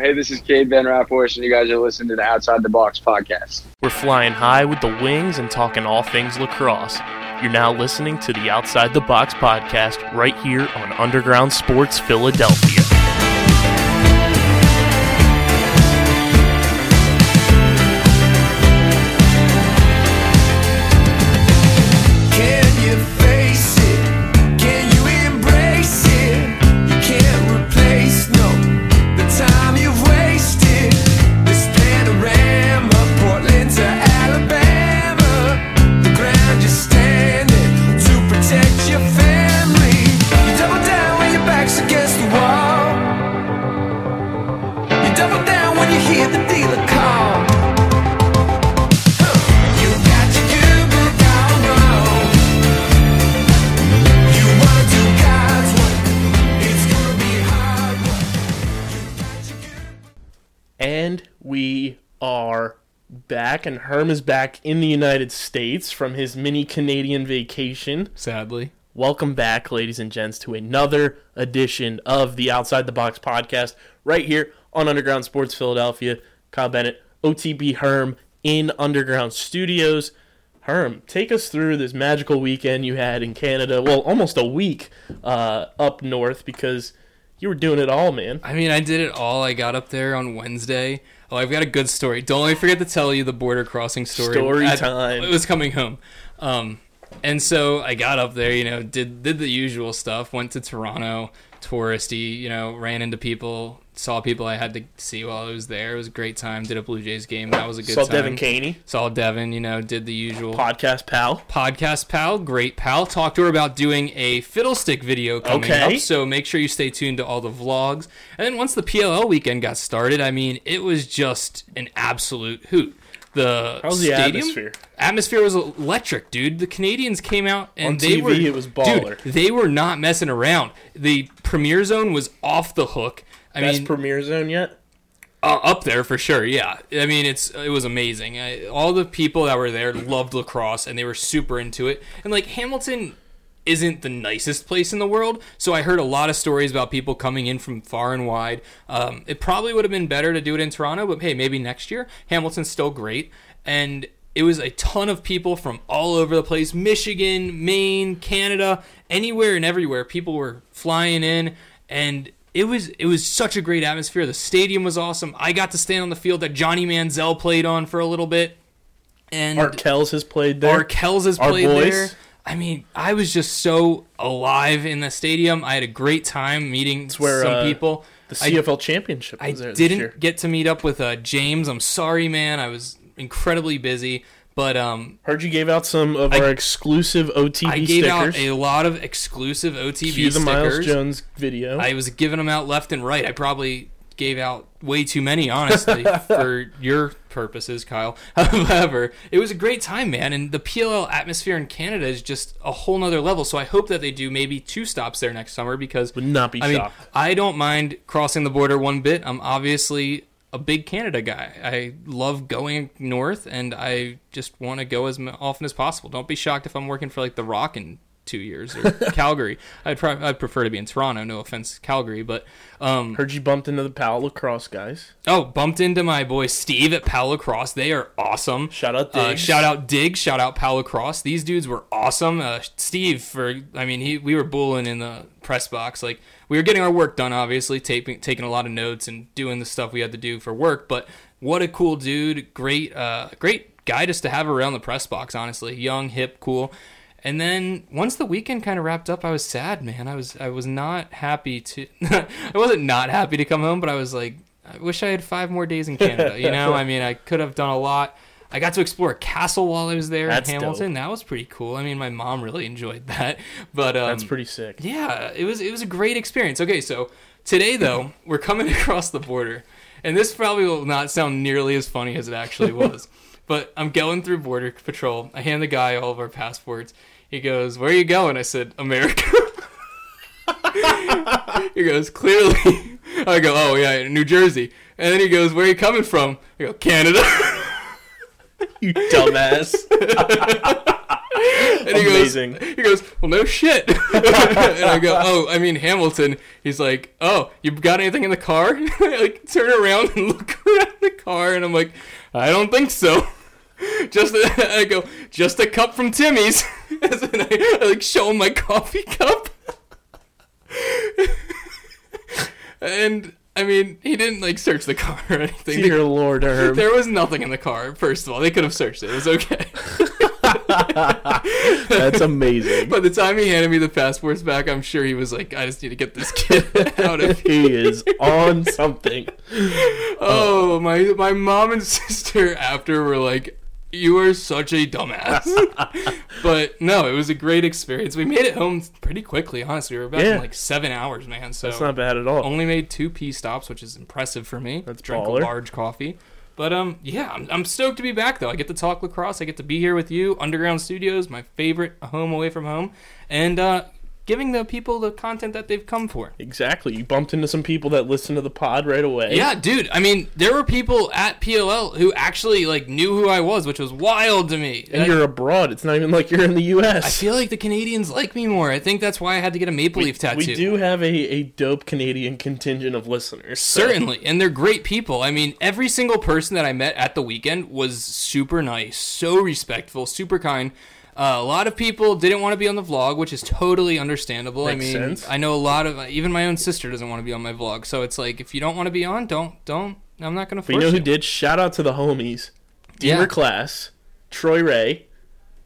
Hey, this is Cade Van Raaphorst, and you guys are listening to the Outside the Box podcast. We're flying high with the wings and talking all things lacrosse. You're now listening to the Outside the Box podcast right here on Underground Sports Philadelphia. Is back in the United States from his mini Canadian vacation. Sadly. Welcome back, ladies and gents, to another edition of the Outside the Box podcast right here on Underground Sports Philadelphia. Kyle Bennett, OTB Herm in Underground Studios. Herm, take us through this magical weekend you had in Canada. Well, almost a week uh, up north because you were doing it all, man. I mean, I did it all. I got up there on Wednesday. Oh, I've got a good story. Don't let me forget to tell you the border crossing story. Story At- time. It was coming home. Um, and so I got up there, you know, did did the usual stuff. Went to Toronto, touristy, you know, ran into people, saw people I had to see while I was there. It was a great time. Did a Blue Jays game. That was a good Saw time. Devin Caney, Saw Devin, you know, did the usual. podcast pal. podcast pal, great pal. Talked to her about doing a fiddlestick video coming Okay. up, so make sure you stay tuned to all the vlogs. And then once the PLL weekend got started, I mean, it was just an absolute hoot. The How's the stadium atmosphere? atmosphere was electric, dude. The Canadians came out and On they TV, were it was baller. Dude, they were not messing around. The Premier zone was off the hook. I Best mean, premiere zone yet? uh, up there for sure. Yeah, I mean it's it was amazing. I, all the people that were there loved lacrosse and they were super into it. And like Hamilton isn't the nicest place in the world, so I heard a lot of stories about people coming in from far and wide. Um, it probably would have been better to do it in Toronto, but hey, maybe next year. Hamilton's still great, and it was a ton of people from all over the place Michigan, Maine, Canada, anywhere and everywhere. People were flying in, and it was it was such a great atmosphere. The stadium was awesome. I got to stand on the field that Johnny Manziel played on for a little bit, and Arkells has played there. Arkells has Our played boys. there. I mean, I was just so alive in the stadium. I had a great time meeting where, some uh, people. the I- CFL championship I was there this year. didn't get to meet up with uh, James. I'm sorry, man. I was incredibly busy, but um, Heard you gave out some of I- our exclusive OTB I gave stickers. out a lot of exclusive OTB Cue the Miles stickers. Jones video. I was giving them out left and right. I probably gave out way too many, honestly, for your purposes, Kyle. However, it was a great time, man, and the PLL atmosphere in Canada is just a whole nother level. So I hope that they do maybe two stops there next summer because Would not be I mean. I don't mind crossing the border one bit. I'm obviously a big Canada guy. I love going north, and I just want to go as often as possible. Don't be shocked if I'm working for like The Rock in two years or Calgary. I'd, pro- I'd prefer to be in Toronto. No offense, Calgary, but um, Heard you bumped into the Pal Lacrosse guys. oh, bumped into my boy Steve at Pal Lacrosse. They are awesome. Shout out Uh, Diggs. shout out Dig, shout out Pal Lacrosse. These dudes were awesome. Uh, Steve, for I mean, he we were bulling in the press box. Like we were getting our work done, obviously, taking taking a lot of notes and doing the stuff we had to do for work. But what a cool dude! Great, uh, great guy just to have around the press box. Honestly, young, hip, cool. And then once the weekend kind of wrapped up, I was sad, man. I was I was not happy to. I wasn't not happy to come home, but I was like, I wish I had five more days in Canada. You know, I mean, I could have done a lot. I got to explore a castle while I was there That's in Hamilton. That was pretty cool. I mean, my mom really enjoyed that. But um, That's pretty sick. yeah, it was it was a great experience. Okay, so today though, we're coming across the border, and this probably will not sound nearly as funny as it actually was. But I'm going through border patrol. I hand the guy all of our passports. He goes, "Where are you going?" I said, "America." he goes, "Clearly." I go, "Oh yeah, New Jersey." And then he goes, "Where are you coming from?" I go, "Canada." You dumbass. And he Amazing. goes, he goes, well, no shit. and I go, oh, I mean Hamilton. He's like, oh, you got anything in the car? I like turn around and look around the car, and I'm like, I don't think so. Just a, I go, just a cup from Timmy's. and I, I like show him my coffee cup. and I mean, he didn't like search the car or anything. Dear Lord, Herb. There was nothing in the car. First of all, they could have searched it. It was okay. That's amazing. By the time he handed me the passports back, I'm sure he was like, "I just need to get this kid out of here." he is on something. Oh, my my mom and sister after were like, "You are such a dumbass." but no, it was a great experience. We made it home pretty quickly. Honestly, we were back Yeah. in like seven hours, man. So That's not bad at all. only made two pee stops, which is impressive for me. That's Drank baller. a large coffee. But um, yeah, I'm, I'm stoked to be back though. I get to talk lacrosse. I get to be here with you. Underground Studios, my favorite home away from home, and uh, giving the people the content that they've come for. Exactly. You bumped into some people that listen to the pod right away. Yeah, dude. I mean, there were people at PLL who actually like knew who I was, which was wild to me. And I- you're abroad. It's not even like you're in the U.S. I feel like the Canadians like me more. I think that's why I had to get a maple leaf tattoo. We do have a, a dope Canadian contingent of listeners. so- Certainly, and they're great people. I mean, every single person that I met at the weekend was super nice, so respectful, super kind. Uh, a lot of people didn't want to be on the vlog, which is totally understandable. I mean, sense. I know a lot of even my own sister doesn't want to be on my vlog, so it's like if you don't want to be on, don't don't. I'm not gonna But you know you. who did? Shout out to the homies. Deemer Yeah. Class, Troy Reh.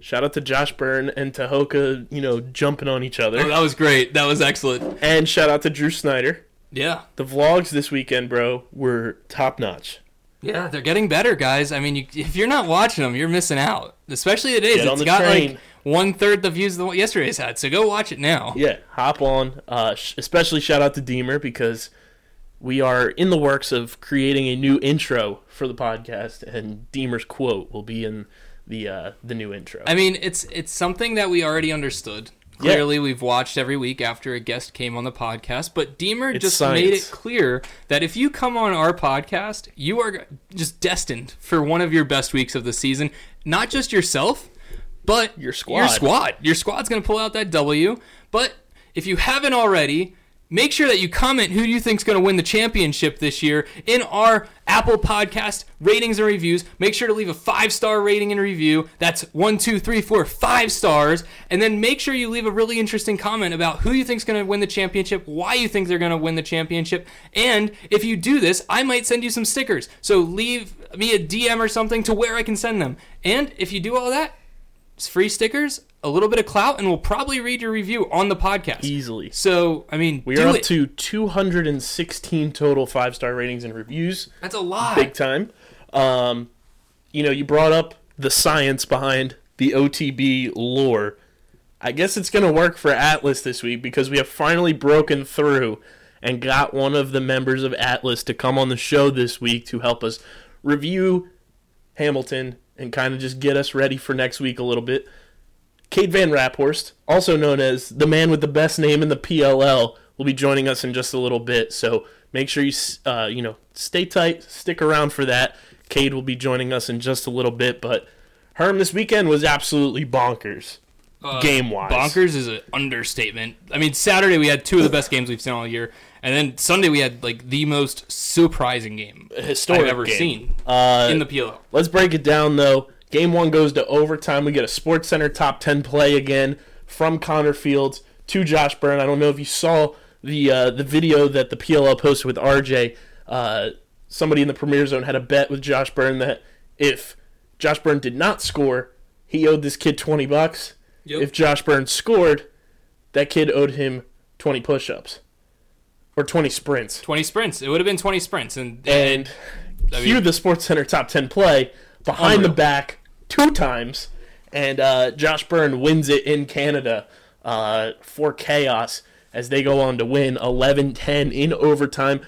Shout out to Josh Byrne and Tahoka, you know, jumping on each other. Oh, that was great. That was excellent. And shout out to Drew Snyder. Yeah. The vlogs this weekend, bro, were top notch. Yeah, they're getting better, guys. I mean, you, if you're not watching them, you're missing out. Especially today's. Get on It's the got train. like one third the views the yesterday's had. So go watch it now. Yeah, hop on. Uh, sh- especially shout out to Deemer because we are in the works of creating a new intro for the podcast, and Deemer's quote will be in the uh, the new intro. I mean, it's it's something that we already understood. Clearly, we've watched every week after a guest came on the podcast, but Deemer It's just made it clear that if you come on our podcast, you are just destined for one of your best weeks of the season. Not just yourself, but Your squad. Your squad. Your squad's going to pull out that W. But if you haven't already, make sure that you comment who do you think's going to win the championship this year in our Apple Podcast ratings and reviews. Make sure to leave a five star rating and review. That's one, two, three, four, five stars. And then make sure you leave a really interesting comment about who you think's going to win the championship, why you think they're going to win the championship. And if you do this, I might send you some stickers. So leave me a DM or something to where I can send them. And if you do all that, it's free stickers, a little bit of clout, and we'll probably read your review on the podcast. Easily. So, I mean, We are up it. to 216 total five star ratings and reviews. That's a lot. Big time. Um, you know, you brought up the science behind the OTB lore. I guess it's going to work for Atlas this week because we have finally broken through and got one of the members of Atlas to come on the show this week to help us review Hamilton and kind of just get us ready for next week a little bit. Cade Van Raaphorst, also known as the man with the best name in the PLL, will be joining us in just a little bit. So make sure you uh, you know stay tight, stick around for that. Cade will be joining us in just a little bit, but Herm this weekend was absolutely bonkers, game wise. Uh, Bonkers is an understatement. I mean, Saturday we had two of the best games we've seen all year, and then Sunday we had like the most surprising game historic I've ever game. seen Uh, in the PLL. Let's break it down though. Game one goes to overtime. We get a Sports Center top ten play again from Connor Fields to Josh Byrne. I don't know if you saw the uh, the video that the PLL posted with RJ. Uh, somebody in the Premier Zone had a bet with Josh Byrne that if Josh Byrne did not score, he owed this kid twenty bucks. Yep. If Josh Byrne scored, that kid owed him twenty push-ups or twenty sprints. Twenty sprints. It would have been twenty sprints, and And I cue the Sports Center top 10 play behind the back two times. And uh, Josh Byrne wins it in Canada uh, for Chaos as they go on to win 11 10 in overtime.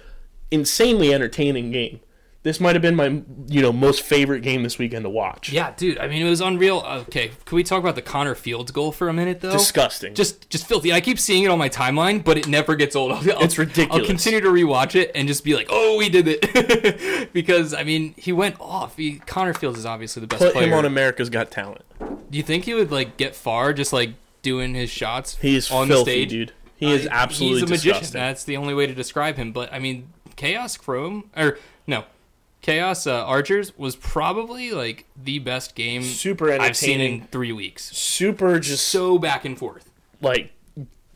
Insanely entertaining game. This might have been my you know most favorite game this weekend to watch. yeah, dude. I mean, it was unreal. Okay, can we talk about the Connor Fields goal for a minute, though? Disgusting. just just filthy. I keep seeing it on my timeline, but it never gets old. I'll, I'll- It's ridiculous. I'll continue to rewatch it and just be like, "Oh, we did it," because I mean, he went off. He, Connor Fields is obviously the best put player. him on America's Got Talent. Do you think he would like get far just like doing his shots He is on filthy, the stage? dude. He is Uh, absolutely He's a magician. disgusting. That's the only way to describe him. But I mean, Chaos Chrome or no, Chaos uh, Archers was probably like the best game Super I've seen in three weeks. Super just So back and forth. like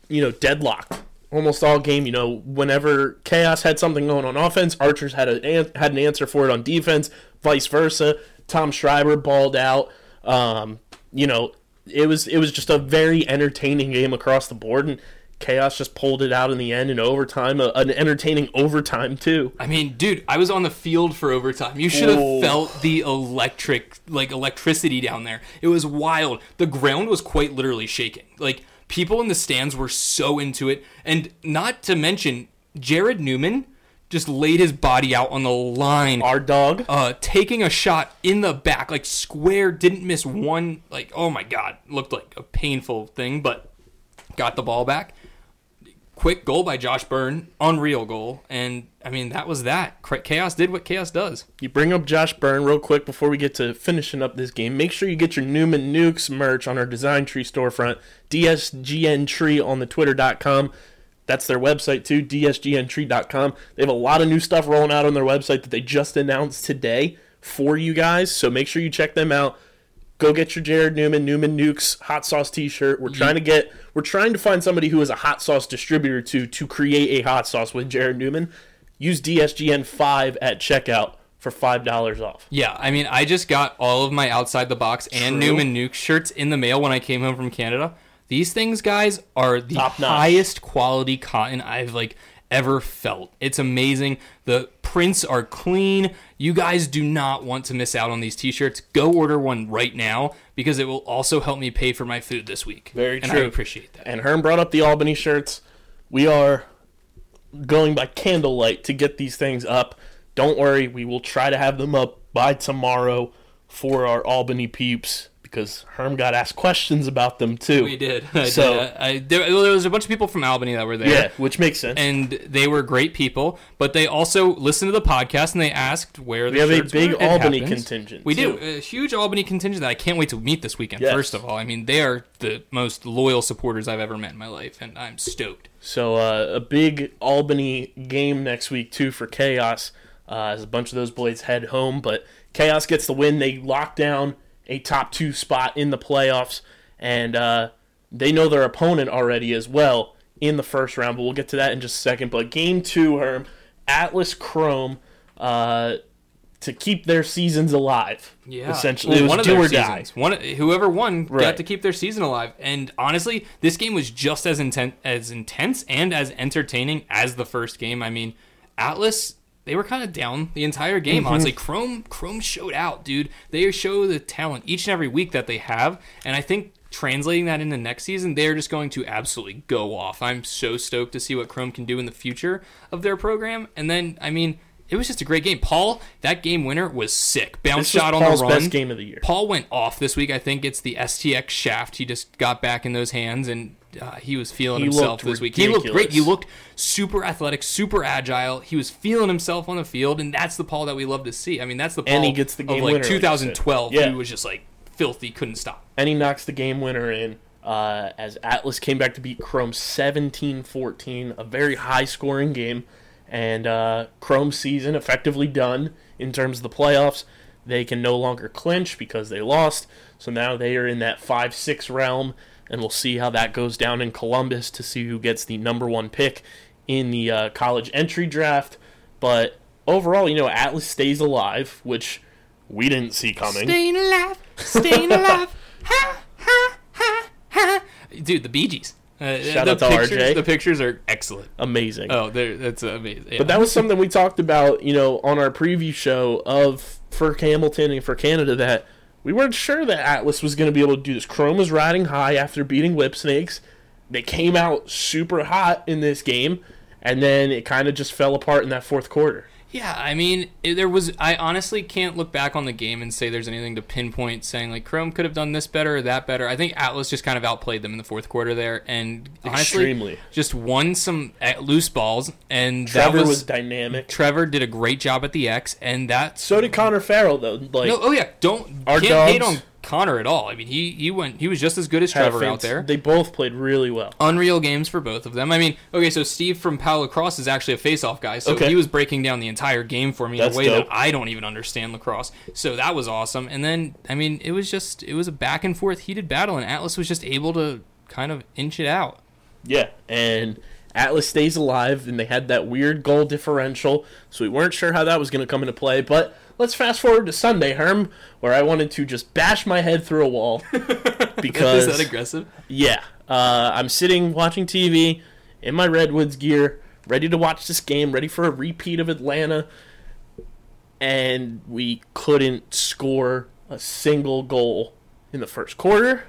you know deadlocked almost all game you know whenever chaos had something going on offense archers had a an- had an answer for it on defense vice versa tom schreiber balled out um, you know it was it was just a very entertaining game across the board and chaos just pulled it out in the end in overtime a, an entertaining overtime too I mean, dude, I was on the field for overtime. You should have felt the electric, like electricity down there. It was wild. The ground was quite literally shaking. Like people in the stands were so into it, and not to mention Jarrod Neumann just laid his body out on the line. our dog Uh, taking a shot in the back, like square, didn't miss one. Like, oh my god, looked like a painful thing, but got the ball back. Quick goal by Josh Byrne, unreal goal, and I mean that was that. Chaos did what Chaos does. You bring up Josh Byrne real quick before we get to finishing up this game. Make sure you get your Neumann Nukes merch on our Design Tree storefront, DSGN Tree on the Twitter.com. That's their website too, DSGNtree.com. They have a lot of new stuff rolling out on their website that they just announced today for you guys. So make sure you check them out. Go get your Jarrod Neumann, Neumann Nukes hot sauce T-shirt. We're trying to get, we're trying to find somebody who is a hot sauce distributor to to create a hot sauce with Jarrod Neumann. Use DSGN five at checkout for five dollars off. Yeah, I mean, I just got all of my outside the box and True. Neumann Nuke shirts in the mail when I came home from Canada. These things, guys, are the Top notch. highest quality cotton I've like ever felt. It's amazing. The prints are clean. You guys do not want to miss out on these t-shirts. Go order one right now because it will also help me pay for my food this week. Very and true. I appreciate that. And Herm brought up the Albany shirts. We are going by candlelight to get these things up. Don't worry, we will try to have them up by tomorrow for our Albany peeps because Herm got asked questions about them too. We did. I So- did. I, there, well, there was a bunch of people from Albany that were there. Yeah, which makes sense. and they were great people. But they also listened to the podcast and they asked where the we have a big. Albany happens. contingent. We too. do a huge Albany contingent that I can't wait to meet this weekend. Yes. First of all, I mean they are the most loyal supporters I've ever met in my life, and I'm stoked. So uh, a big Albany game next week too for Chaos, uh, as a bunch of those boys head home. But Chaos gets the win. They lock down a top two spot in the playoffs, and uh, they know their opponent already as well in the first round. But we'll get to that in just a second. But game two, Herm, Atlas Chrome. Uh, to keep their seasons alive, Yeah, essentially, it was one of do or die. seasons. One, whoever won Right. got to keep their season alive. And honestly, this game was just as intense, as intense and as entertaining as the first game. I mean, Atlas. They were kind of down the entire game. Mm-hmm. Honestly, Chrome Chrome showed out, dude. They show the talent each and every week that they have, and I think translating that into next season, they're just going to absolutely go off. I'm so stoked to see what Chrome can do in the future of their program. And then, I mean, it was just a great game. Paul, that game winner was sick. Bounce This shot on Paul's the run. best game of the year. Paul went off this week. I think it's the STX shaft. He just got back in those hands and uh, he was feeling He himself this week. He looked great. He looked super athletic, super agile. He was feeling himself on the field, and that's the Paul that we love to see. I mean, that's the Paul And he gets the game of like winner, like 2012. Yeah. He was just like filthy, couldn't stop. and he knocks the game winner in uh, as Atlas came back to beat Chrome 17-14, a very high scoring game, and uh, Chrome's season effectively done in terms of the playoffs. They can no longer clinch because they lost, so now they are in that five six realm, and we'll see how that goes down in Columbus to see who gets the number one pick in the uh, college entry draft. But overall, you know, Atlas stays alive, which we didn't see coming. Staying alive, staying alive. ha, ha, ha, ha. Dude, the Bee Gees. Uh, Shout the out to pictures, RJ. The pictures are excellent. Amazing. Oh, they're, that's amazing. Yeah. But that was something we talked about, you know, on our preview show of for Hamilton and for Canada that we weren't sure that Atlas was going to be able to do this. Chrome was riding high after beating Whip Snakes. They came out super hot in this game, and then it kind of just fell apart in that fourth quarter. Yeah, I mean, there was. I honestly can't look back on the game and say there's anything to pinpoint saying like Chrome could have done this better or that better. I think Atlas just kind of outplayed them in the fourth quarter there, and honestly, Extremely. just won some uh, loose balls. And Trevor that was, was, dynamic. Trevor did a great job at the X, and that. So did Connor Farrell, though. Like no, oh yeah, don't Our can't hate on Connor at all. I mean, he he went he was just as good as Had Trevor out there. They both played really well. Unreal games for both of them. I mean, okay, so Steve from Pal Lacrosse is actually a face-off guy, so Okay. he was breaking down the entire game for me in a way dope. that I don't even understand lacrosse. So that was awesome. And then, I mean, it was just it was a back and forth heated battle, and Atlas was just able to kind of inch it out. Yeah, and Atlas stays alive, and they had that weird goal differential, so we weren't sure how that was going to come into play. But let's fast forward to Sunday, Herm, where I wanted to just bash my head through a wall because is that aggressive? yeah, uh, I'm sitting watching TV in my Redwoods gear, ready to watch this game, ready for a repeat of Atlanta, and we couldn't score a single goal in the first quarter.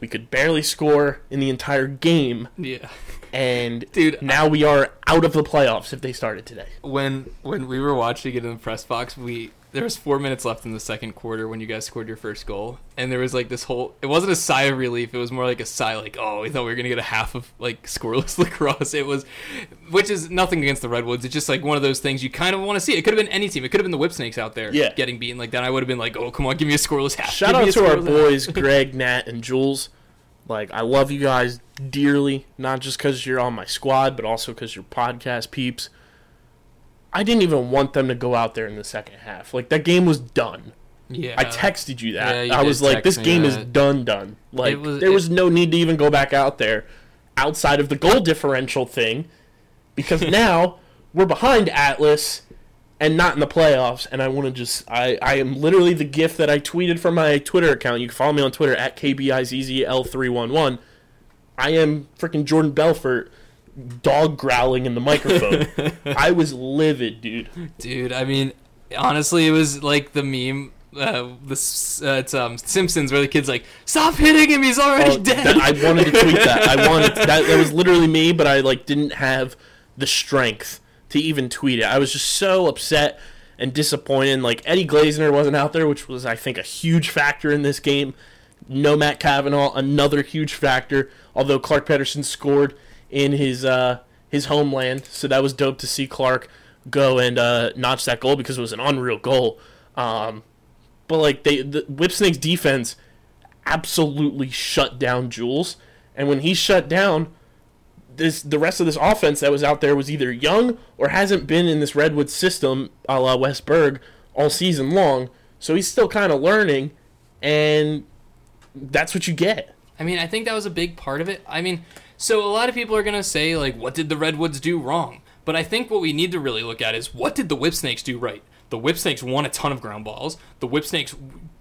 We could barely score in the entire game, Yeah. and Dude, now we are out of the playoffs if they started today. when when we were watching it in the press box, we there was four minutes left in the second quarter when you guys scored your first goal, and there was like this whole. It wasn't a sigh of relief. It was more like a sigh, like oh, we thought we were gonna get a half of like scoreless lacrosse. It was, which is nothing against the Redwoods. It's just like one of those things you kind of want to see. It could have been any team. It could have been the Whipsnakes out there, Yeah. getting beaten like that. I would have been like, oh, come on, give me a scoreless half. Shout Give out to our scoreless half." boys, Greg, Nat, and Jules. Like, I love you guys dearly, not just because you're on my squad, but also because you're podcast peeps. I didn't even want them to go out there in the second half. Like, that game was done. Yeah, I texted you that. yeah, you I was like, this game is done, done. Like, was- there it- was no need to even go back out there outside of the goal differential thing because now we're behind Atlas and not in the playoffs. And I want to just, I, I am literally the gift that I tweeted from my Twitter account. You can follow me on Twitter at KBIZZL311. I am freaking Jordan Belfort dog growling in the microphone. I was livid, dude. Dude, I mean, honestly, it was like the meme. Uh, this uh, it's um Simpsons where the kid's like, "Stop hitting him! He's already Oh, dead." that- I wanted to tweet that. I wanted that. That was literally me, but I like didn't have the strength to even tweet it. I was just so upset and disappointed. Like Eddie Glazner wasn't out there, which was I think a huge factor in this game. No Matt Kavanagh, another huge factor. Although Clark Pedersen scored in his uh, his homeland, so that was dope to see Clark go and uh, notch that goal because it was an unreal goal. Um, but like they, the Whipsnake's defense absolutely shut down Jules. And when he shut down, this the rest of this offense that was out there was either young or hasn't been in this Redwood system a la Wes Berg all season long. So he's still kind of learning, and that's what you get. I mean, I think that was a big part of it. I mean, so a lot of people are gonna say like, "What did the Redwoods do wrong?" But I think what we need to really look at is what did the Whipsnakes do right? The Whipsnakes won a ton of ground balls. The Whipsnakes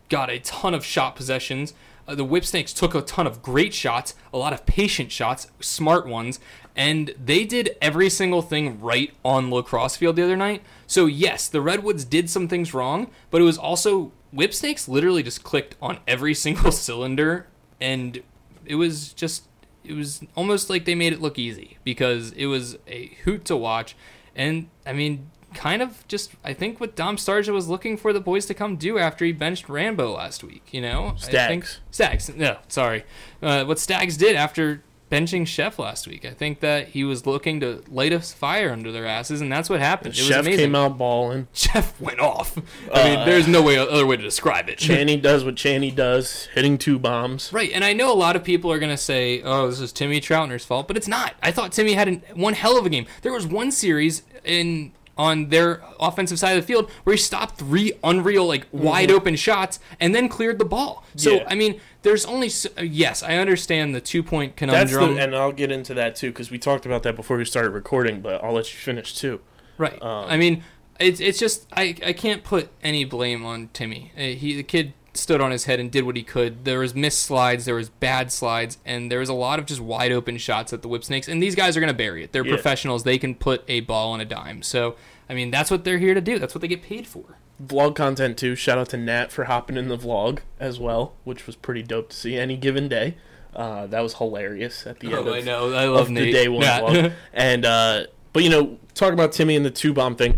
got a ton of shot possessions. Uh, the Whipsnakes took a ton of great shots, a lot of patient shots, smart ones, and they did every single thing right on lacrosse field the other night. So yes, the Redwoods did some things wrong, but it was also Whipsnakes literally just clicked on every single cylinder, and it was just it was almost like they made it look easy because it was a hoot to watch, and I mean. Kind of just, I think what Dom Starsia was looking for the boys to come do after he benched Rambo last week. You know, I think- Stags. Stags. No, sorry. Uh, what Stags did after benching Chef last week. I think that he was looking to light a fire under their asses, and that's what happened. It was Chef amazing. came out balling. Chef went off. I mean, Uh, there's no way other way to describe it. Chaney does what Chaney does, hitting two bombs. Right, and I know a lot of people are gonna say, "Oh, this is Timmy Troutner's fault," but it's not. I thought Timmy had an, one hell of a game. There was one series in on their offensive side of the field where he stopped three unreal, like wide open shots and then cleared the ball. So Mm-hmm. Yeah. I mean, there's only uh, yes, I understand the two point That's conundrum. the, and I'll get into that too because we talked about that before we started recording. But I'll let you finish too. Right. Um, I mean, it's it's just I I can't put any blame on Timmy. Uh, He the kid stood on his head and did what he could. There was missed slides, there was bad slides, and there was a lot of just wide open shots at the Whipsnakes. And these guys are going to bury it. They're Yeah. professionals. They can put a ball on a dime. So I mean, that's what they're here to do. That's what they get paid for. Vlog content too. Shout out to Nat for hopping in the vlog as well, which was pretty dope to see. Any given day, uh, that was hilarious at the end. Oh, of, I know. I of love the day one Yeah. vlog. And uh, but you know, talk about Timmy and the two bomb thing.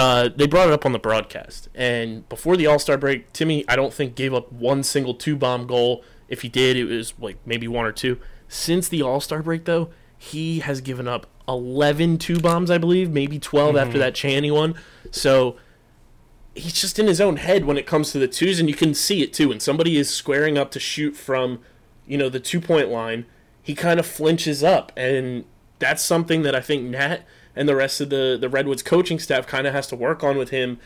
Uh, they brought it up on the broadcast, and before the All Star break, Timmy I don't think gave up one single two bomb goal. If he did, it was like maybe one or two. Since the All Star break, though, he has given up 11 two bombs, I believe, maybe 12 after Mm-hmm. that Chaney one. So he's just in his own head when it comes to the twos, and you can see it too. When somebody is squaring up to shoot from, you know, the two point line, he kind of flinches up, and that's something that I think Nat and the rest of the the Redwoods coaching staff kind of has to work on with him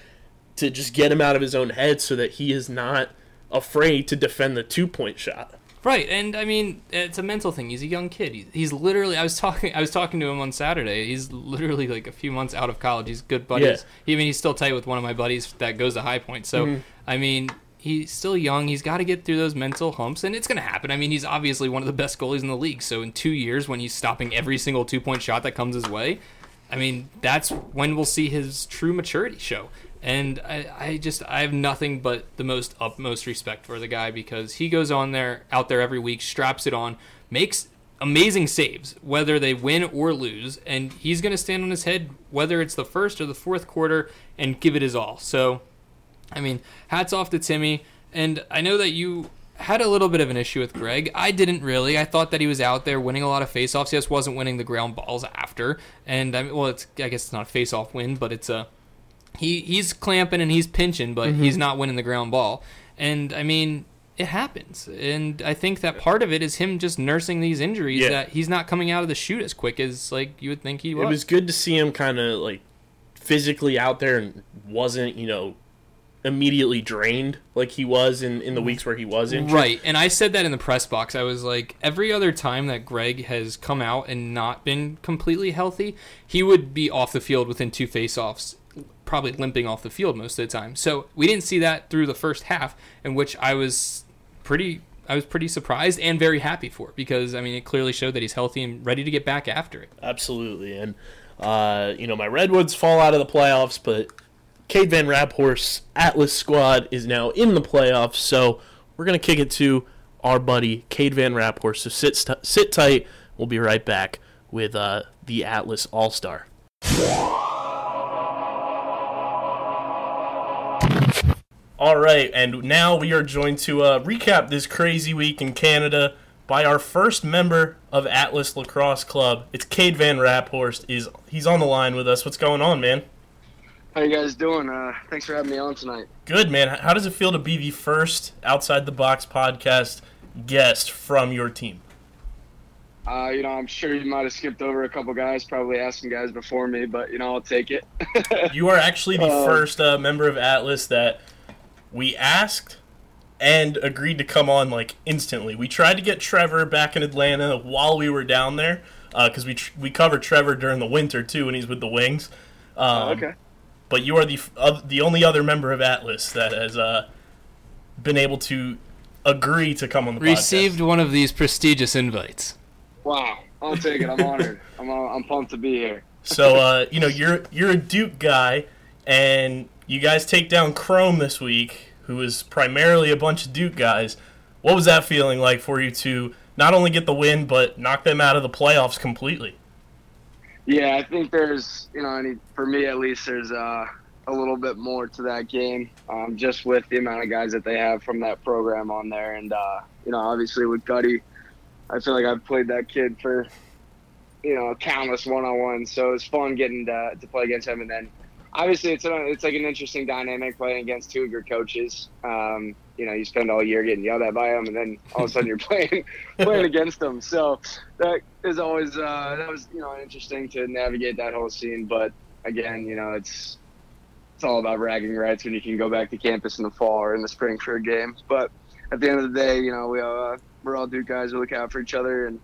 to just get him out of his own head so that he is not afraid to defend the two point shot. Right, and I mean, it's a mental thing. He's a young kid. He's, he's literally. I was talking. I was talking to him on Saturday. He's literally like a few months out of college. He's good buddies. I mean, he's still tight with one of my buddies that goes to High Point. So, mm-hmm. I mean, he's still young. He's got to get through those mental humps, and it's going to happen. I mean, he's obviously one of the best goalies in the league. So, in two years, when he's stopping every single two point shot that comes his way, I mean, that's when we'll see his true maturity show. And I, I just I have nothing but the most utmost respect for the guy because he goes on there out there every week, straps it on, makes amazing saves, whether they win or lose, and he's gonna stand on his head whether it's the first or the fourth quarter and give it his all. So I mean, hats off to Timmy. And I know that you had a little bit of an issue with Greg. I didn't really. I thought that he was out there winning a lot of faceoffs. He just wasn't winning the ground balls after. And I mean, well, it's I guess it's not a faceoff win, but it's a he he's clamping and he's pinching, but Mm-hmm. he's not winning the ground ball. And I mean, it happens. And I think that part of it is him just nursing these injuries Yeah. that he's not coming out of the shoot as quick as like you would think he was. It was good to see him kind of like physically out there and wasn't, you know, immediately drained like he was in, in the weeks where he was injured. Right, and I said that in the press box. I was like, every other time that Greg has come out and not been completely healthy, he would be off the field within two faceoffs, probably limping off the field most of the time. So we didn't see that through the first half, in which I was pretty. I was pretty surprised and very happy for because I mean it clearly showed that he's healthy and ready to get back after it. Absolutely. And, uh, you know, my Redwoods fall out of the playoffs, but Cade Van Raaphorst's Atlas squad is now in the playoffs. So we're going to kick it to our buddy, Cade Van Raaphorst. So sit, st- sit tight. We'll be right back with uh, the Atlas All Star. All right, and now we are joined to uh, recap this crazy week in Canada by our first member of Atlas Lacrosse Club. It's Cade Van Raaphorst. Is he's on the line with us? What's going on, man? How you guys doing? Uh, thanks for having me on tonight. Good, man. How does it feel to be the first outside the box podcast guest from your team? Uh, you know, I'm sure you might have skipped over a couple guys, probably asked some guys before me, but you know, I'll take it. You are actually the Uh, first uh, member of Atlas that we asked and agreed to come on like instantly. We tried to get Trevor back in Atlanta while we were down there because we tr- we covered Trevor during the winter too when he's with the Wings. Um, okay. But you are the f- of the only other member of Atlas that has uh, been able to agree to come on the Received podcast. one of these prestigious invites. Wow. I'll take it. I'm honored. I'm uh, I'm pumped to be here. So uh, you know you're you're a Duke guy, and you guys take down Chrome this week, who is primarily a bunch of Duke guys. What was that feeling like for you to not only get the win but knock them out of the playoffs completely? Yeah, I think there's, you know, any, for me at least, there's uh, a little bit more to that game, um, just with the amount of guys that they have from that program on there, and uh, you know, obviously with Gutty, I feel like I've played that kid for, you know, countless one-on-ones, so it's fun getting to, to play against him, and then obviously it's a, it's like an interesting dynamic playing against two of your coaches. Um, you know, you spend all year getting yelled at by them, and then all of a sudden you're playing playing against them. So that is always uh, that was you know interesting to navigate that whole scene. But again, you know, it's it's all about bragging rights when you can go back to campus in the fall or in the spring for a game. But at the end of the day, you know, we uh, we're all Duke guys. We look out for each other, and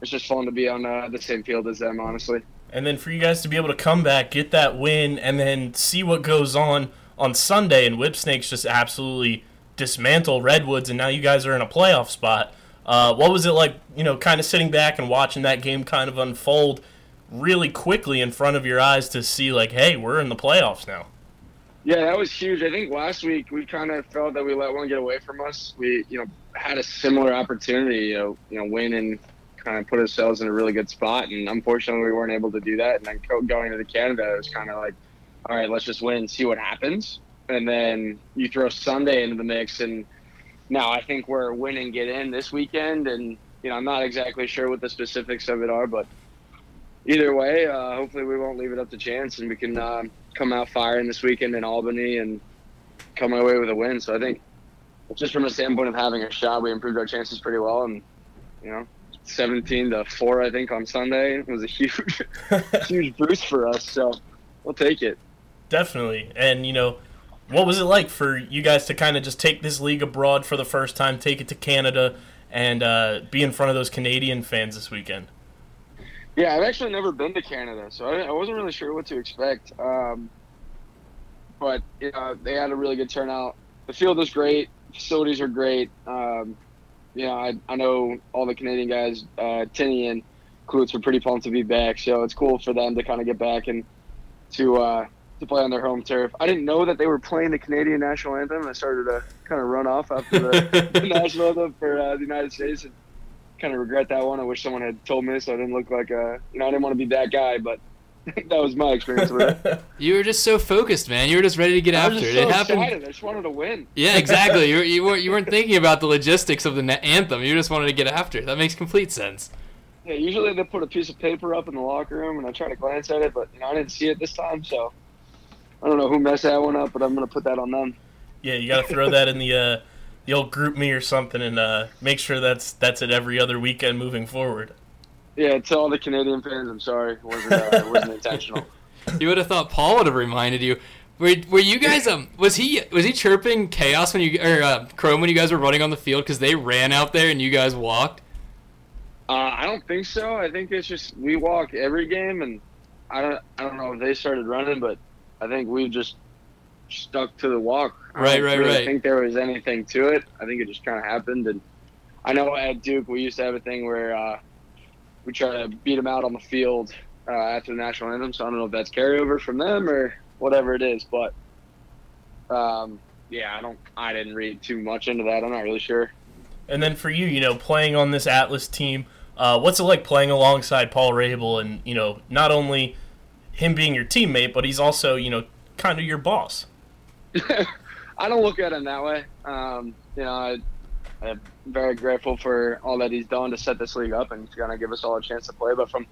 it's just fun to be on uh, the same field as them. Honestly. And then for you guys to be able to come back, get that win, and then see what goes on on Sunday, and Whip Snakes just absolutely dismantle Redwoods, and now you guys are in a playoff spot. Uh, what was it like, you know, kind of sitting back and watching that game kind of unfold really quickly in front of your eyes to see, like, hey, we're in the playoffs now? Yeah, that was huge. I think last week we kind of felt that we let one get away from us. We, you know, had a similar opportunity, you know, you know, win and kind of put ourselves in a really good spot. And unfortunately, we weren't able to do that. And then go- going into Canada, it was kind of like, all right, let's just win and see what happens. And then you throw Sunday into the mix, and now I think we're win and get in this weekend. And you know, I'm not exactly sure what the specifics of it are, but either way, uh, hopefully we won't leave it up to chance, and we can um, come out firing this weekend in Albany and coming away with a win. So I think just from a standpoint of having a shot, we improved our chances pretty well. And you know, 17 to four, I think on Sunday was a huge, huge boost for us. So we'll take it. Definitely. And, you know, what was it like for you guys to kind of just take this league abroad for the first time, take it to Canada, and uh, be in front of those Canadian fans this weekend? Yeah, I've actually never been to Canada, so I, I wasn't really sure what to expect. Um, but you know, they had a really good turnout. The field was great. Facilities are great. Um, you know, I, I know all the Canadian guys, uh, Tinney and Klutz were pretty pumped to be back. So it's cool for them to kind of get back and to uh, to play on their home turf. I didn't know that they were playing the Canadian national anthem. I started to kind of run off after the, the national anthem for uh, the United States and kind of regret that one. I wish someone had told me so I didn't look like a, you know, I didn't want to be that guy, but that was my experience with it. You were just so focused, man. You were just ready to get I after it. so it happened. excited. I just wanted to win. Yeah, exactly. you, you weren't you weren't thinking about the logistics of the anthem. You just wanted to get after it. That makes complete sense. Yeah, usually they put a piece of paper up in the locker room, and I try to glance at it, but you know I didn't see it this time, so I don't know who messed that one up, but I'm gonna put that on them. Yeah, you got to throw that in the uh, the old GroupMe or something, and uh, make sure that's that's it every other weekend moving forward. Yeah, to all the Canadian fans, I'm sorry, it wasn't uh, it wasn't intentional. You would have thought Paul would have reminded you. Were, were you guys um was he was he chirping chaos when you or uh, Chrome when you guys were running on the field because they ran out there and you guys walked? Uh, I don't think so. I think it's just we walk every game, and I don't I don't know if they started running, but I think we just stuck to the walk. I Right, right. I don't right, right. think there was anything to it. I think it just kind of happened, and I know at Duke we used to have a thing where uh, we try to beat them out on the field uh, after the national anthem. So I don't know if that's carryover from them or whatever it is, but um, yeah, I don't. I didn't read too much into that. I'm not really sure. And then for you, you know, playing on this Atlas team, uh, what's it like playing alongside Paul Rabil and, you know, not only him being your teammate, but he's also, you know, kind of your boss? I don't look at him that way. Um, you know, I, I'm very grateful for all that he's done to set this league up and kind of give us all a chance to play. But from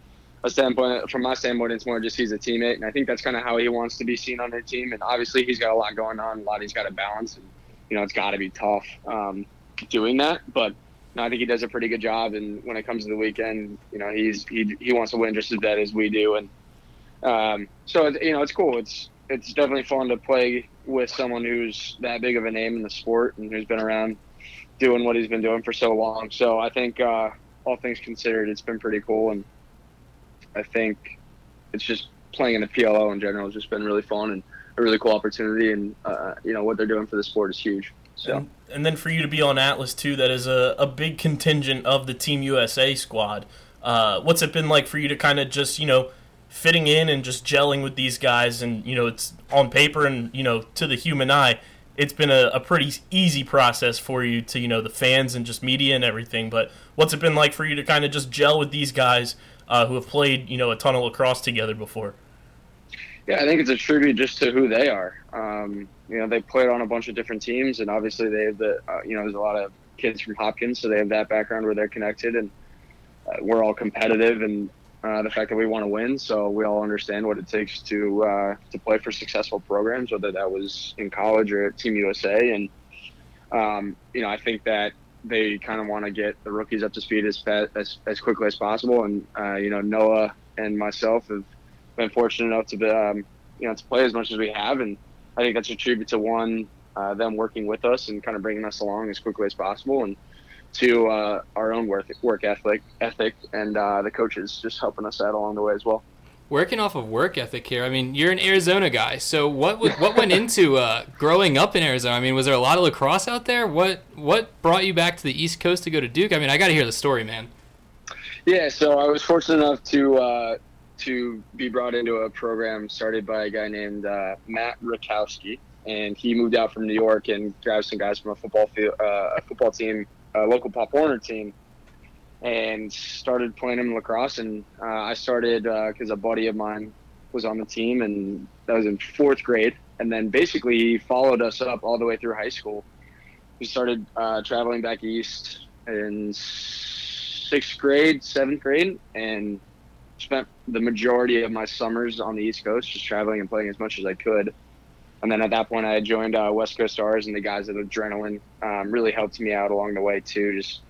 a standpoint, from my standpoint, it's more just he's a teammate, and I think that's kind of how he wants to be seen on the team. And obviously, he's got a lot going on, a lot he's got to balance, and you know, it's got to be tough um, doing that. But I think he does a pretty good job. And when it comes to the weekend, you know, he's he he wants to win just as bad as we do, and um, so you know, it's cool. It's it's definitely fun to play with someone who's that big of a name in the sport and who's been around doing what he's been doing for so long. So I think uh, all things considered, it's been pretty cool, and I think it's just playing in the PLL in general has just been really fun and a really cool opportunity. And uh, you know what they're doing for the sport is huge. So. And, and then for you to be on Atlas too, that is a, a big contingent of the Team USA squad. Uh, what's it been like for you to kind of just you know fitting in and just gelling with these guys? And you know it's on paper and you know to the human eye, it's been a, a pretty easy process for you to you know the fans and just media and everything. But what's it been like for you to kind of just gel with these guys uh, who have played you know a ton of lacrosse together before? Yeah, I think it's a tribute just to who they are. Um, you know, they played on a bunch of different teams, and obviously they have the, uh, you know, there's a lot of kids from Hopkins, so they have that background where they're connected, and uh, we're all competitive, and uh, the fact that we want to win, so we all understand what it takes to uh, to play for successful programs, whether that was in college or at Team USA, and um, you know, I think that they kind of want to get the rookies up to speed as fast, as, as quickly as possible, and uh, you know, Noah and myself have been fortunate enough to be, um, you know, to play as much as we have, and I think that's a tribute to one uh, them working with us and kind of bringing us along as quickly as possible, and to uh, our own work work ethic ethic and uh, the coaches just helping us out along the way as well. Working off of work ethic here. I mean, you're an Arizona guy, so what what went into uh, growing up in Arizona? I mean, was there a lot of lacrosse out there? What what brought you back to the East Coast to go to Duke? I mean, I got to hear the story, man. Yeah, so I was fortunate enough to uh, to be brought into a program started by a guy named uh, Matt Rakowski, and he moved out from New York and grabbed some guys from a football field, uh, a football team, local Pop Warner team, and started playing him lacrosse. And uh, I started because a buddy of mine was on the team, and that was in fourth grade. And then basically he followed us up all the way through high school. We started uh, traveling back east in sixth grade, seventh grade, and spent the majority of my summers on the East Coast just traveling and playing as much as I could. And then at that point, I had joined uh, West Coast Stars, and the guys at Adrenaline um, really helped me out along the way too, just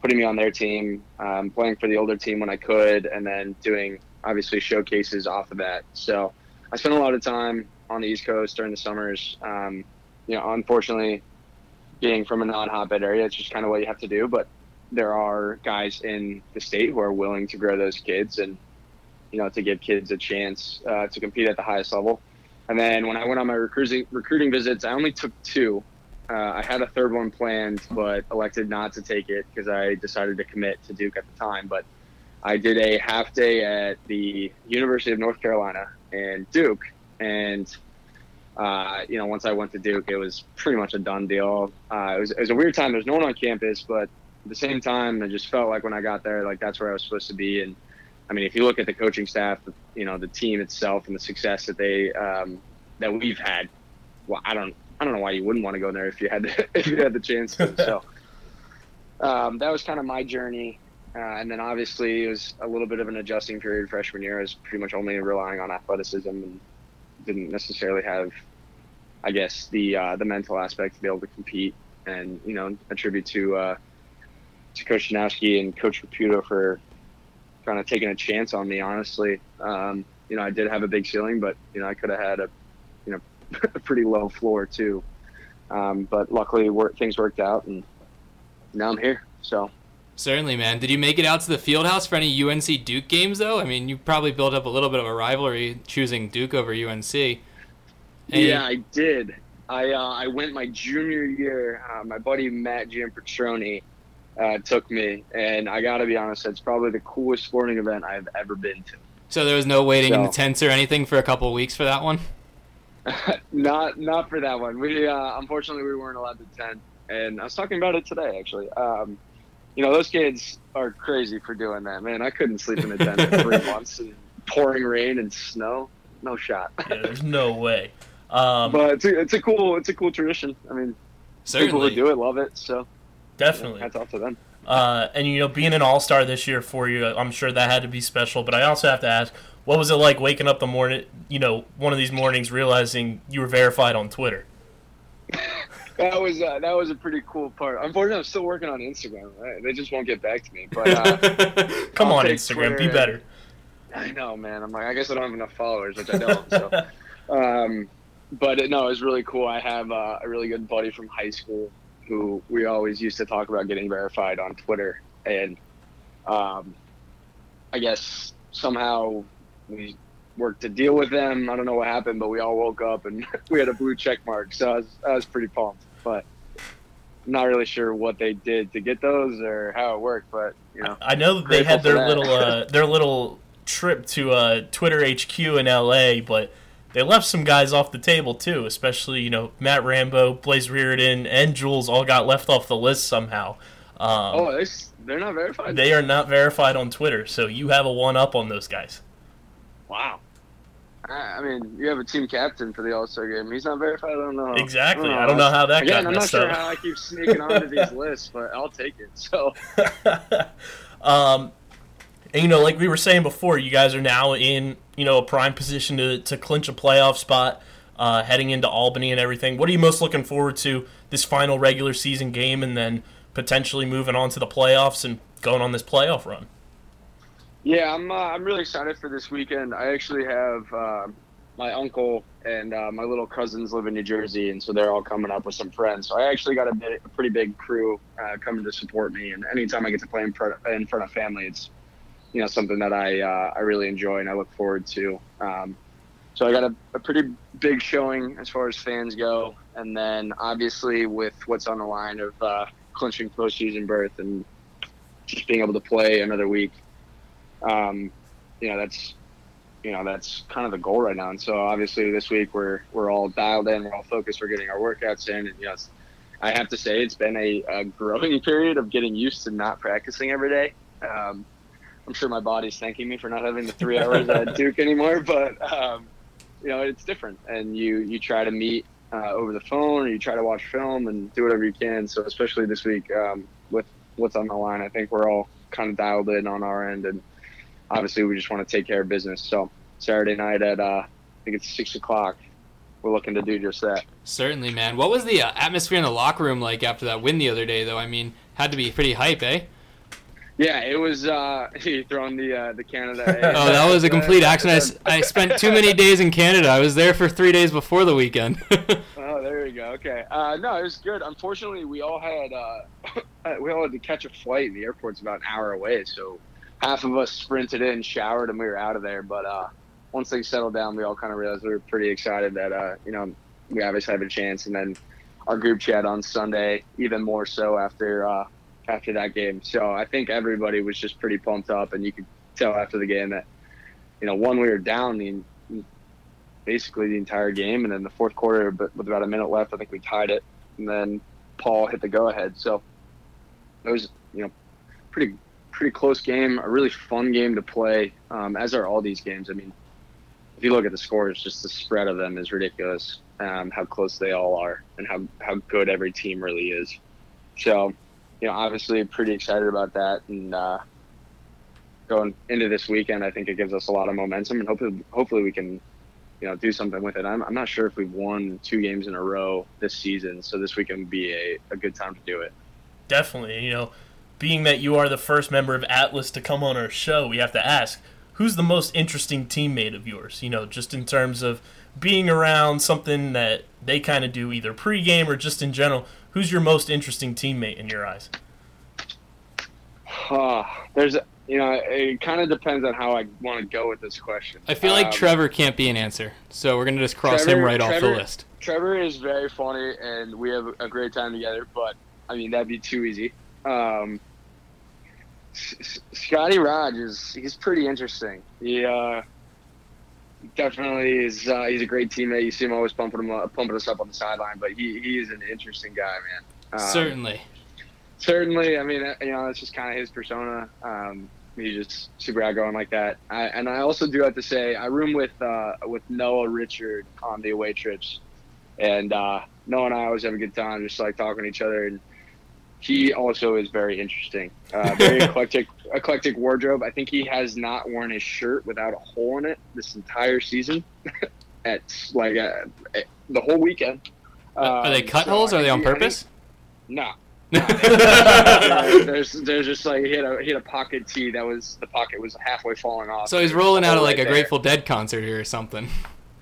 putting me on their team, um, playing for the older team when I could, and then doing obviously showcases off of that. So I spent a lot of time on the East Coast during the summers. Um, you know, unfortunately, being from a non-hotbed area, it's just kind of what you have to do. But there are guys in the state who are willing to grow those kids and you know to give kids a chance uh, to compete at the highest level. And then when I went on my recruiting recruiting visits, I only took two. Uh, I had a third one planned, but elected not to take it because I decided to commit to Duke at the time. But I did a half day at the University of North Carolina and Duke, and uh, you know, once I went to Duke, it was pretty much a done deal. Uh, it was it was a weird time. There's no one on campus, but at the same time, I just felt like when I got there, like that's where I was supposed to be. And I mean, if you look at the coaching staff, you know, the team itself and the success that they um, that we've had, well, I don't I don't know why you wouldn't want to go there if you had the, if you had the chance to. So um, that was kind of my journey. Uh, and then obviously it was a little bit of an adjusting period freshman year. I was pretty much only relying on athleticism and didn't necessarily have, I guess, the uh, the mental aspect to be able to compete. And you know, attribute to uh, to Coach Danowski and Coach Caputo for kind of taking a chance on me. Honestly, um, you know, I did have a big ceiling, but you know, I could have had a you know a pretty low floor too. Um, but luckily, work, things worked out, and now I'm here. So Certainly, man. Did you make it out to the field house for any UNC Duke games, though? I mean, you probably built up a little bit of a rivalry choosing Duke over UNC. And yeah, I did. I uh, I went my junior year. Uh, my buddy Matt Giampetroni uh, took me, and I got to be honest, it's probably the coolest sporting event I've ever been to. So there was no waiting in the tents or anything for a couple of weeks for that one. not not for that one. We uh, unfortunately we weren't allowed to tent, and I was talking about it today actually. Um, you know those kids are crazy for doing that, man. I couldn't sleep in a tent for three months in pouring rain and snow. No shot. Yeah, there's no way. Um, but it's a, it's a cool it's a cool tradition. I mean, people who do it love it. So you know, definitely. hats off to them. Uh, and you know, being an all star this year for you, I'm sure that had to be special. But I also have to ask, what was it like waking up the morning, you know, one of these mornings, realizing you were verified on Twitter? That was uh, that was a pretty cool part. Unfortunately, I'm still working on Instagram. Right? They just won't get back to me. But uh, Come I'll on, Instagram, be Twitter. better. I know, man. I'm like, I guess I don't have enough followers, which I don't. So, um, but it, no, it was really cool. I have uh, a really good buddy from high school who we always used to talk about getting verified on Twitter, and um, I guess somehow we worked to deal with them. I don't know what happened, but we all woke up and we had a blue check mark. So I was, I was pretty pumped, but I'm not really sure what they did to get those or how it worked. But you know, I know that they had their little uh, their little trip to uh, Twitter HQ in LA, but they left some guys off the table too. Especially you know Matt Rambo, Blaze Riorden, and Jules all got left off the list somehow. Um, oh, they s- they're not verified. they are not verified on Twitter, so you have a one up on those guys. Wow. I I mean, you have a team captain for the All Star game. He's not verified. I don't know. Exactly. I don't know how that Again, got I'm not sure up. how I keep sneaking onto these lists, but I'll take it. So um, and you know, like we were saying before, you guys are now in you know a prime position to to clinch a playoff spot, uh, heading into Albany and everything. What are you most looking forward to this final regular season game, and then potentially moving on to the playoffs and going on this playoff run? yeah, I'm uh, I'm really excited for this weekend. I actually have uh, my uncle and uh, my little cousins live in New Jersey, and so they're all coming up with some friends. So I actually got a, bit, a pretty big crew uh, coming to support me. And anytime I get to play in front in front of family, it's you know something that I uh, I really enjoy and I look forward to. Um, so I got a, a pretty big showing as far as fans go, and then obviously with what's on the line of uh, clinching postseason berth and just being able to play another week. Um, you know that's you know that's kind of the goal right now. And so obviously this week we're we're all dialed in, we're all focused, we're getting our workouts in, and yes, I have to say it's been a, a growing period of getting used to not practicing every day. Um, I'm sure my body's thanking me for not having the three hours at Duke anymore, but um, you know it's different, and you you try to meet uh, over the phone, or you try to watch film and do whatever you can. So especially this week um, with what's on the line, I think we're all kind of dialed in on our end, and obviously we just want to take care of business. So Saturday night at uh, I think it's six o'clock, we're looking to do just that. Certainly, man. What was the uh, atmosphere in the locker room like after that win the other day, though? I mean, had to be pretty hype, eh? Yeah, it was. Uh, you throwing the uh, the Canada. Oh, that was a complete accident. I spent too many days in Canada. I was there for three days before the weekend. Oh, there you go. Okay. Uh, no, it was good. Unfortunately, we all had uh, we all had to catch a flight, the airport's about an hour away. So half of us sprinted in, showered, and we were out of there. But uh, once things settled down, we all kind of realized we were pretty excited that uh, you know we obviously have a chance. And then our group chat on Sunday, even more so after uh, after that game. So I think everybody was just pretty pumped up, and you could tell after the game that you know one we were down the basically the entire game, and then the fourth quarter, but with about a minute left, I think we tied it, and then Paul hit the go ahead. So it was you know pretty pretty close game, a really fun game to play, um, as are all these games. I mean, if you look at the scores, just the spread of them is ridiculous. Um, how close they all are, and how how good every team really is. So, you know, obviously pretty excited about that, and uh, going into this weekend, I think it gives us a lot of momentum, and hopefully, hopefully we can, you know, do something with it. I'm, I'm not sure if we've won two games in a row this season, so this weekend would be a, a good time to do it. Definitely. You know, being that you are the first member of Atlas to come on our show, we have to ask who's the most interesting teammate of yours? You know, just in terms of being around something that they kind of do either pregame or just in general. Who's your most interesting teammate in your eyes? Uh, there's, you know, it kind of depends on how I want to go with this question. I feel like Um, Trevor can't be an answer, so we're gonna just cross him Trevor- right off the list. Trevor is very funny, and we have a great time together. But I mean, that'd be too easy. Um, S- S- Scotty Rogers, he's pretty interesting. He uh, definitely is. Uh, he's a great teammate. You see him always pumping him up, pumping us up on the sideline. But he, he is an interesting guy, man. Um, Certainly. certainly. I mean, you know, that's just kind of his persona. Um, he's just super outgoing like that. I, and I also do have to say, I room with uh, with Noah Richard on the away trips, and uh, Noah and I always have a good time, just like talking to each other. And he also is very interesting, uh, very eclectic, eclectic wardrobe. I think he has not worn his shirt without a hole in it this entire season. At like uh, the whole weekend. are they Um, cut so holes? I Are they on think he- I think- purpose? No, there's there's just like he had a he had a pocket tee that was the pocket was halfway falling off. so he's rolling out of like Right a there. Grateful Dead concert here or something.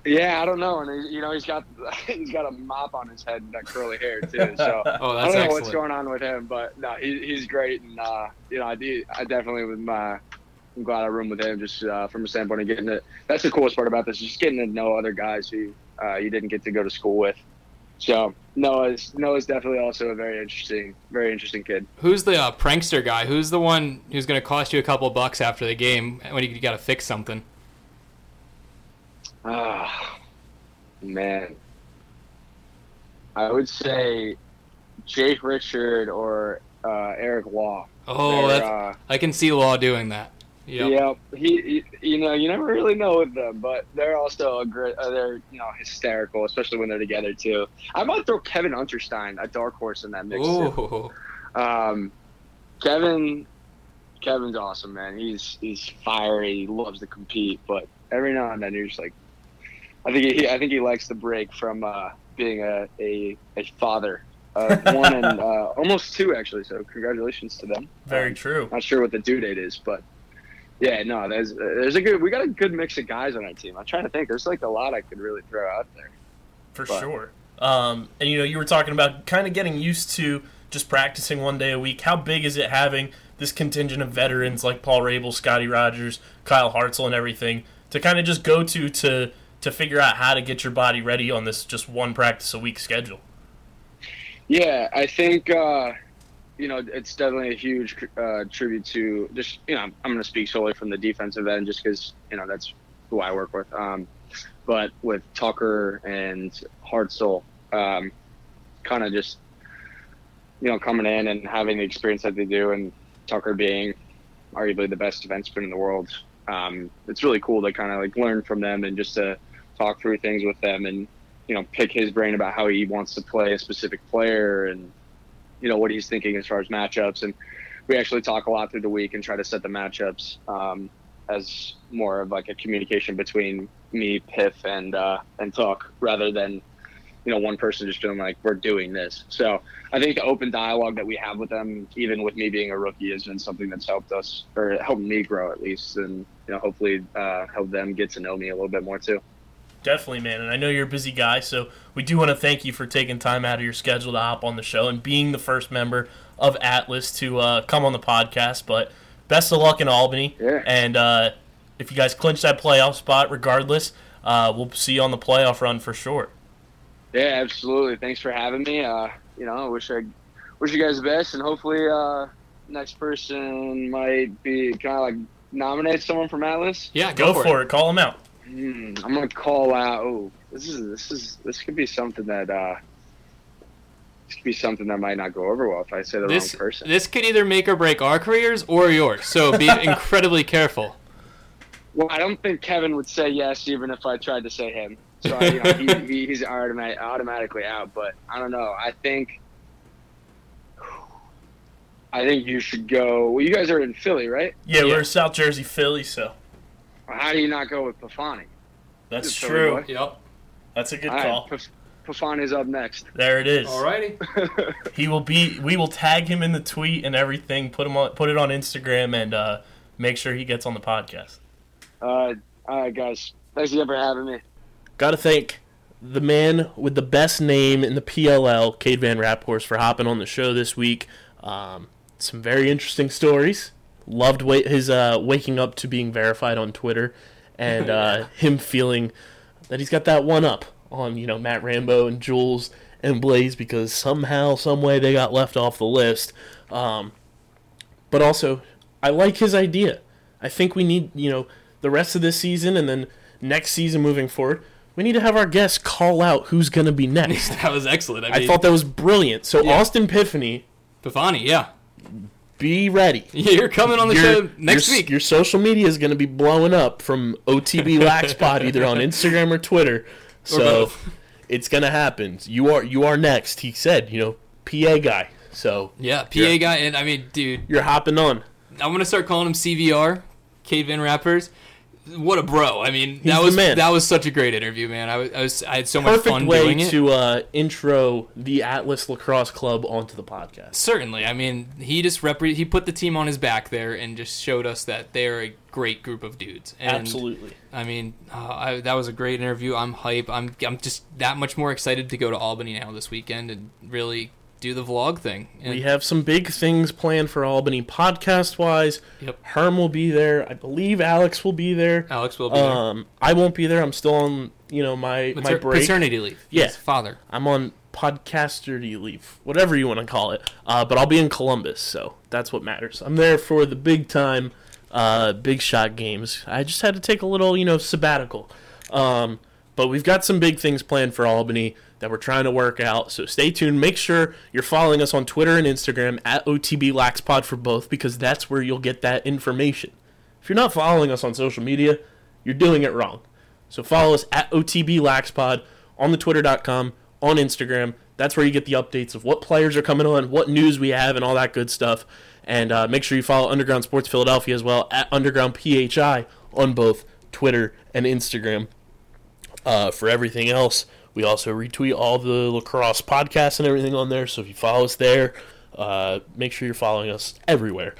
Yeah, I don't know, and he, you know he's got he's got a mop on his head and that curly hair too. So Oh, I don't know excellent. what's going on with him, but no, he, he's great, and uh, you know I I definitely with my. I'm glad I room with him just uh, from a standpoint of getting it. That's the coolest part about this, just getting to know other guys who uh, you didn't get to go to school with. So Noah's Noah's definitely also a very interesting, very interesting kid. Who's the uh, prankster guy? Who's the one who's gonna cost you a couple bucks after the game when you, you gotta fix something? Ah, man. I would say Jake Richard or uh, Eric Law. Oh, uh, I can see Law doing that. Yep. yeah. He, he, you know, you never really know with them, but they're also a great. Uh, they're you know hysterical, especially when they're together too. I might throw Kevin Unterstein, a dark horse, in that mix too. Um, Kevin, Kevin's awesome, man. He's he's fiery. He loves to compete, but every now and then you're just like, I think he, I think he likes the break from uh, being a, a, a father of one and uh, almost two actually. So congratulations to them. Very Um, true. Not sure what the due date is, but yeah, no, there's there's a good. We got a good mix of guys on our team. I'm trying to think. There's like a lot I could really throw out there. For But- sure. Um, and you know, you were talking about kind of getting used to just practicing one day a week. How big is it having this contingent of veterans like Paul Rabil, Scotty Rogers, Kyle Hartzell, and everything to kind of just go to to to figure out how to get your body ready on this just one practice a week schedule? Yeah, I think uh, you know it's definitely a huge uh, tribute to just you know I'm going to speak solely from the defensive end just because you know that's who I work with. Um, but with Tucker and Hartzell, um, kind of just you know coming in and having the experience that they do, and Tucker being arguably the best defenseman in the world, um, it's really cool to kind of like learn from them and just to talk through things with them and you know pick his brain about how he wants to play a specific player and you know what he's thinking as far as matchups and we actually talk a lot through the week and try to set the matchups um, as more of like a communication between me, Piff, and uh, and Talk, rather than you know one person just feeling like we're doing this. So I think the open dialogue that we have with them, even with me being a rookie, has been something that's helped us or helped me grow at least, and you know hopefully uh, help them get to know me a little bit more too. Definitely, man. And I know you're a busy guy, so we do want to thank you for taking time out of your schedule to hop on the show and being the first member of Atlas to uh, come on the podcast. But best of luck in Albany. Yeah. And uh, if you guys clinch that playoff spot, regardless, uh, we'll see you on the playoff run for sure. Yeah, absolutely. Thanks for having me. Uh, you know, I wish I wish you guys the best, and hopefully, uh, next person might be kind of like nominate someone from Atlas. Yeah, Go, for, it. Call them out. Hmm, I'm gonna call out. Oh, this is this is this could be something that uh, this could be something that might not go over well if I say the This wrong person. this could either make or break our careers or yours. So be incredibly careful. Well, I don't think Kevin would say yes, even if I tried to say him. So you know, he, he, he's automatic, automatically out. But I don't know. I think, I think you should go. Well, you guys are in Philly, right? Yeah, Yeah. we're South Jersey, Philly, so How do you not go with Pafani? that's Good Philly true. Yep. That's a good All right, call. Paf- Pafani's up next. There it is. Alrighty. He will be. We will tag him in the tweet and everything. Put him on. Put it on Instagram and uh, make sure he gets on the podcast. Uh, all right, guys. Thanks again for having me. Got to thank the man with the best name in the PLL, Cade Van Raaphorst, for hopping on the show this week. Um, some very interesting stories. Loved wa- his uh, waking up to being verified on Twitter, and uh, him feeling that he's got that one up on you know Matt Rambo and Jules and Blaze because somehow, some way they got left off the list. Um, but also, I like his idea. I think we need you know the rest of this season and then next season moving forward. We need to have our guests call out who's going to be next. That was excellent. I, mean, I thought that was brilliant. So Yeah. Austin Piffany, Pafani, yeah. Be ready. You're coming on the Your- show next your, week. Your social media is going to be blowing up from OTB Laxpod either on Instagram or Twitter. So both. it's going to happen. You are you are next. He said, you know, PA guy. So Yeah, PA guy, and I mean, dude, you're hopping on. I'm gonna start calling him CVR, Cade Van Rappers. What a bro! I mean, that was man. that was such a great interview, man. I was, I, was, I had so much fun way doing it. to uh, intro the Atlas Lacrosse Club onto the podcast. Certainly, I mean, he just repre- he put the team on his back there and just showed us that they're a great group of dudes. And, Absolutely. I mean, uh, I, that was a great interview. I'm hype. I'm I'm just that much more excited to go to Albany now this weekend and really do the vlog thing. And We have some big things planned for Albany podcast wise. Yep. Herm will be there. I believe Alex will be there. Alex will be there. Um, I won't be there. I'm still on, you know, my my Mater- break. paternity leave. Yeah. Yes, father. I'm on podcasterty leave, whatever you want to call it. Uh, but I'll be in Columbus, so that's what matters. I'm there for the big time, uh, big shot games. I just had to take a little, you know, sabbatical. Um, but we've got some big things planned for Albany that we're trying to work out. So stay tuned. Make sure you're following us on Twitter and Instagram at OTB Laxpod for both because that's where you'll get that information. If you're not following us on social media, you're doing it wrong. So follow us at OTB Laxpod on the Twitter.com, on Instagram. That's where you get the updates of what players are coming on, what news we have, and all that good stuff. And uh, make sure you follow Underground Sports Philadelphia as well at Underground PHI on both Twitter and Instagram. Uh, for everything else, we also retweet all the lacrosse podcasts and everything on there. So if you follow us there, uh, make sure you're following us everywhere.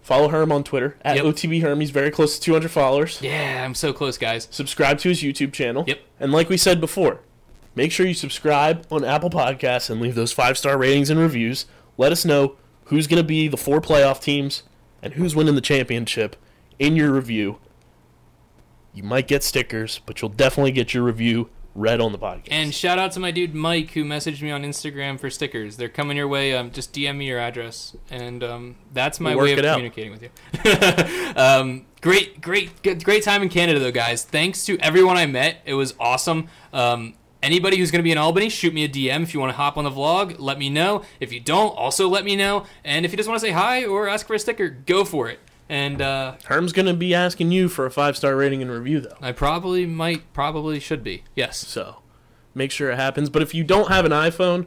Follow Herm on Twitter at Yep. OTB Herm. He's very close to 200 followers Yeah, I'm so close, guys. subscribe to his YouTube channel. Yep. And like we said before, make sure you subscribe on Apple Podcasts and leave those five star ratings and reviews. Let us know who's going to be the four playoff teams and who's winning the championship in your review. You might get stickers, but you'll definitely get your review read on the podcast. And shout out to my dude Mike who messaged me on Instagram for stickers. They're coming your way. Um, just DM me your address, and um, that's my We'll way of it out. communicating with you. um, great, great, great time in Canada though, guys. Thanks to everyone I met. It was awesome. Um, anybody who's going to be in Albany, shoot me a DM if you want to hop on the vlog. Let me know. If you don't, also let me know. And if you just want to say hi or ask for a sticker, go for it. And uh, Herm's going to be asking you for a five star rating and review, though. I probably might, probably should be. Yes. So make sure it happens. But if you don't have an iPhone,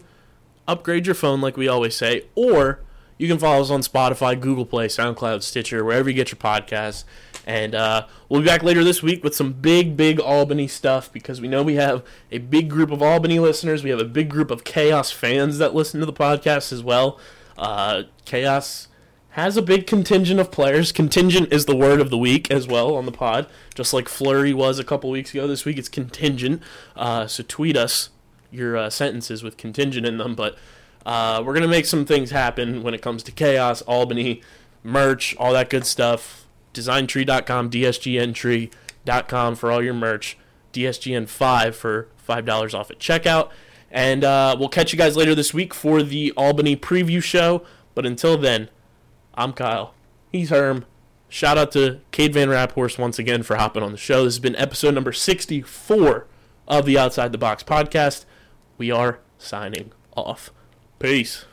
upgrade your phone like we always say, or you can follow us on Spotify, Google Play, SoundCloud, Stitcher, wherever you get your podcasts. And uh, we'll be back later this week with some big, big Albany stuff because we know we have a big group of Albany listeners. We have a big group of Chaos fans that listen to the podcast as well. Uh, Chaos has a big contingent of players. Contingent is the word of the week as well on the pod, just like Flurry was a couple weeks ago. This week it's contingent. Uh, so tweet us your uh, sentences with contingent in them. But uh, we're gonna make some things happen when it comes to chaos, Albany, merch, all that good stuff. Designtree.com, DSGNtree.com for all your merch. DSGN5 for $5 off at checkout. And uh, we'll catch you guys later this week for the Albany preview show. But until then, I'm Kyle. He's Herm. Shout out to Cade Van Raaphorst once again for hopping on the show. This has been episode number 64 of the Outside the Box podcast. We are signing off. Peace.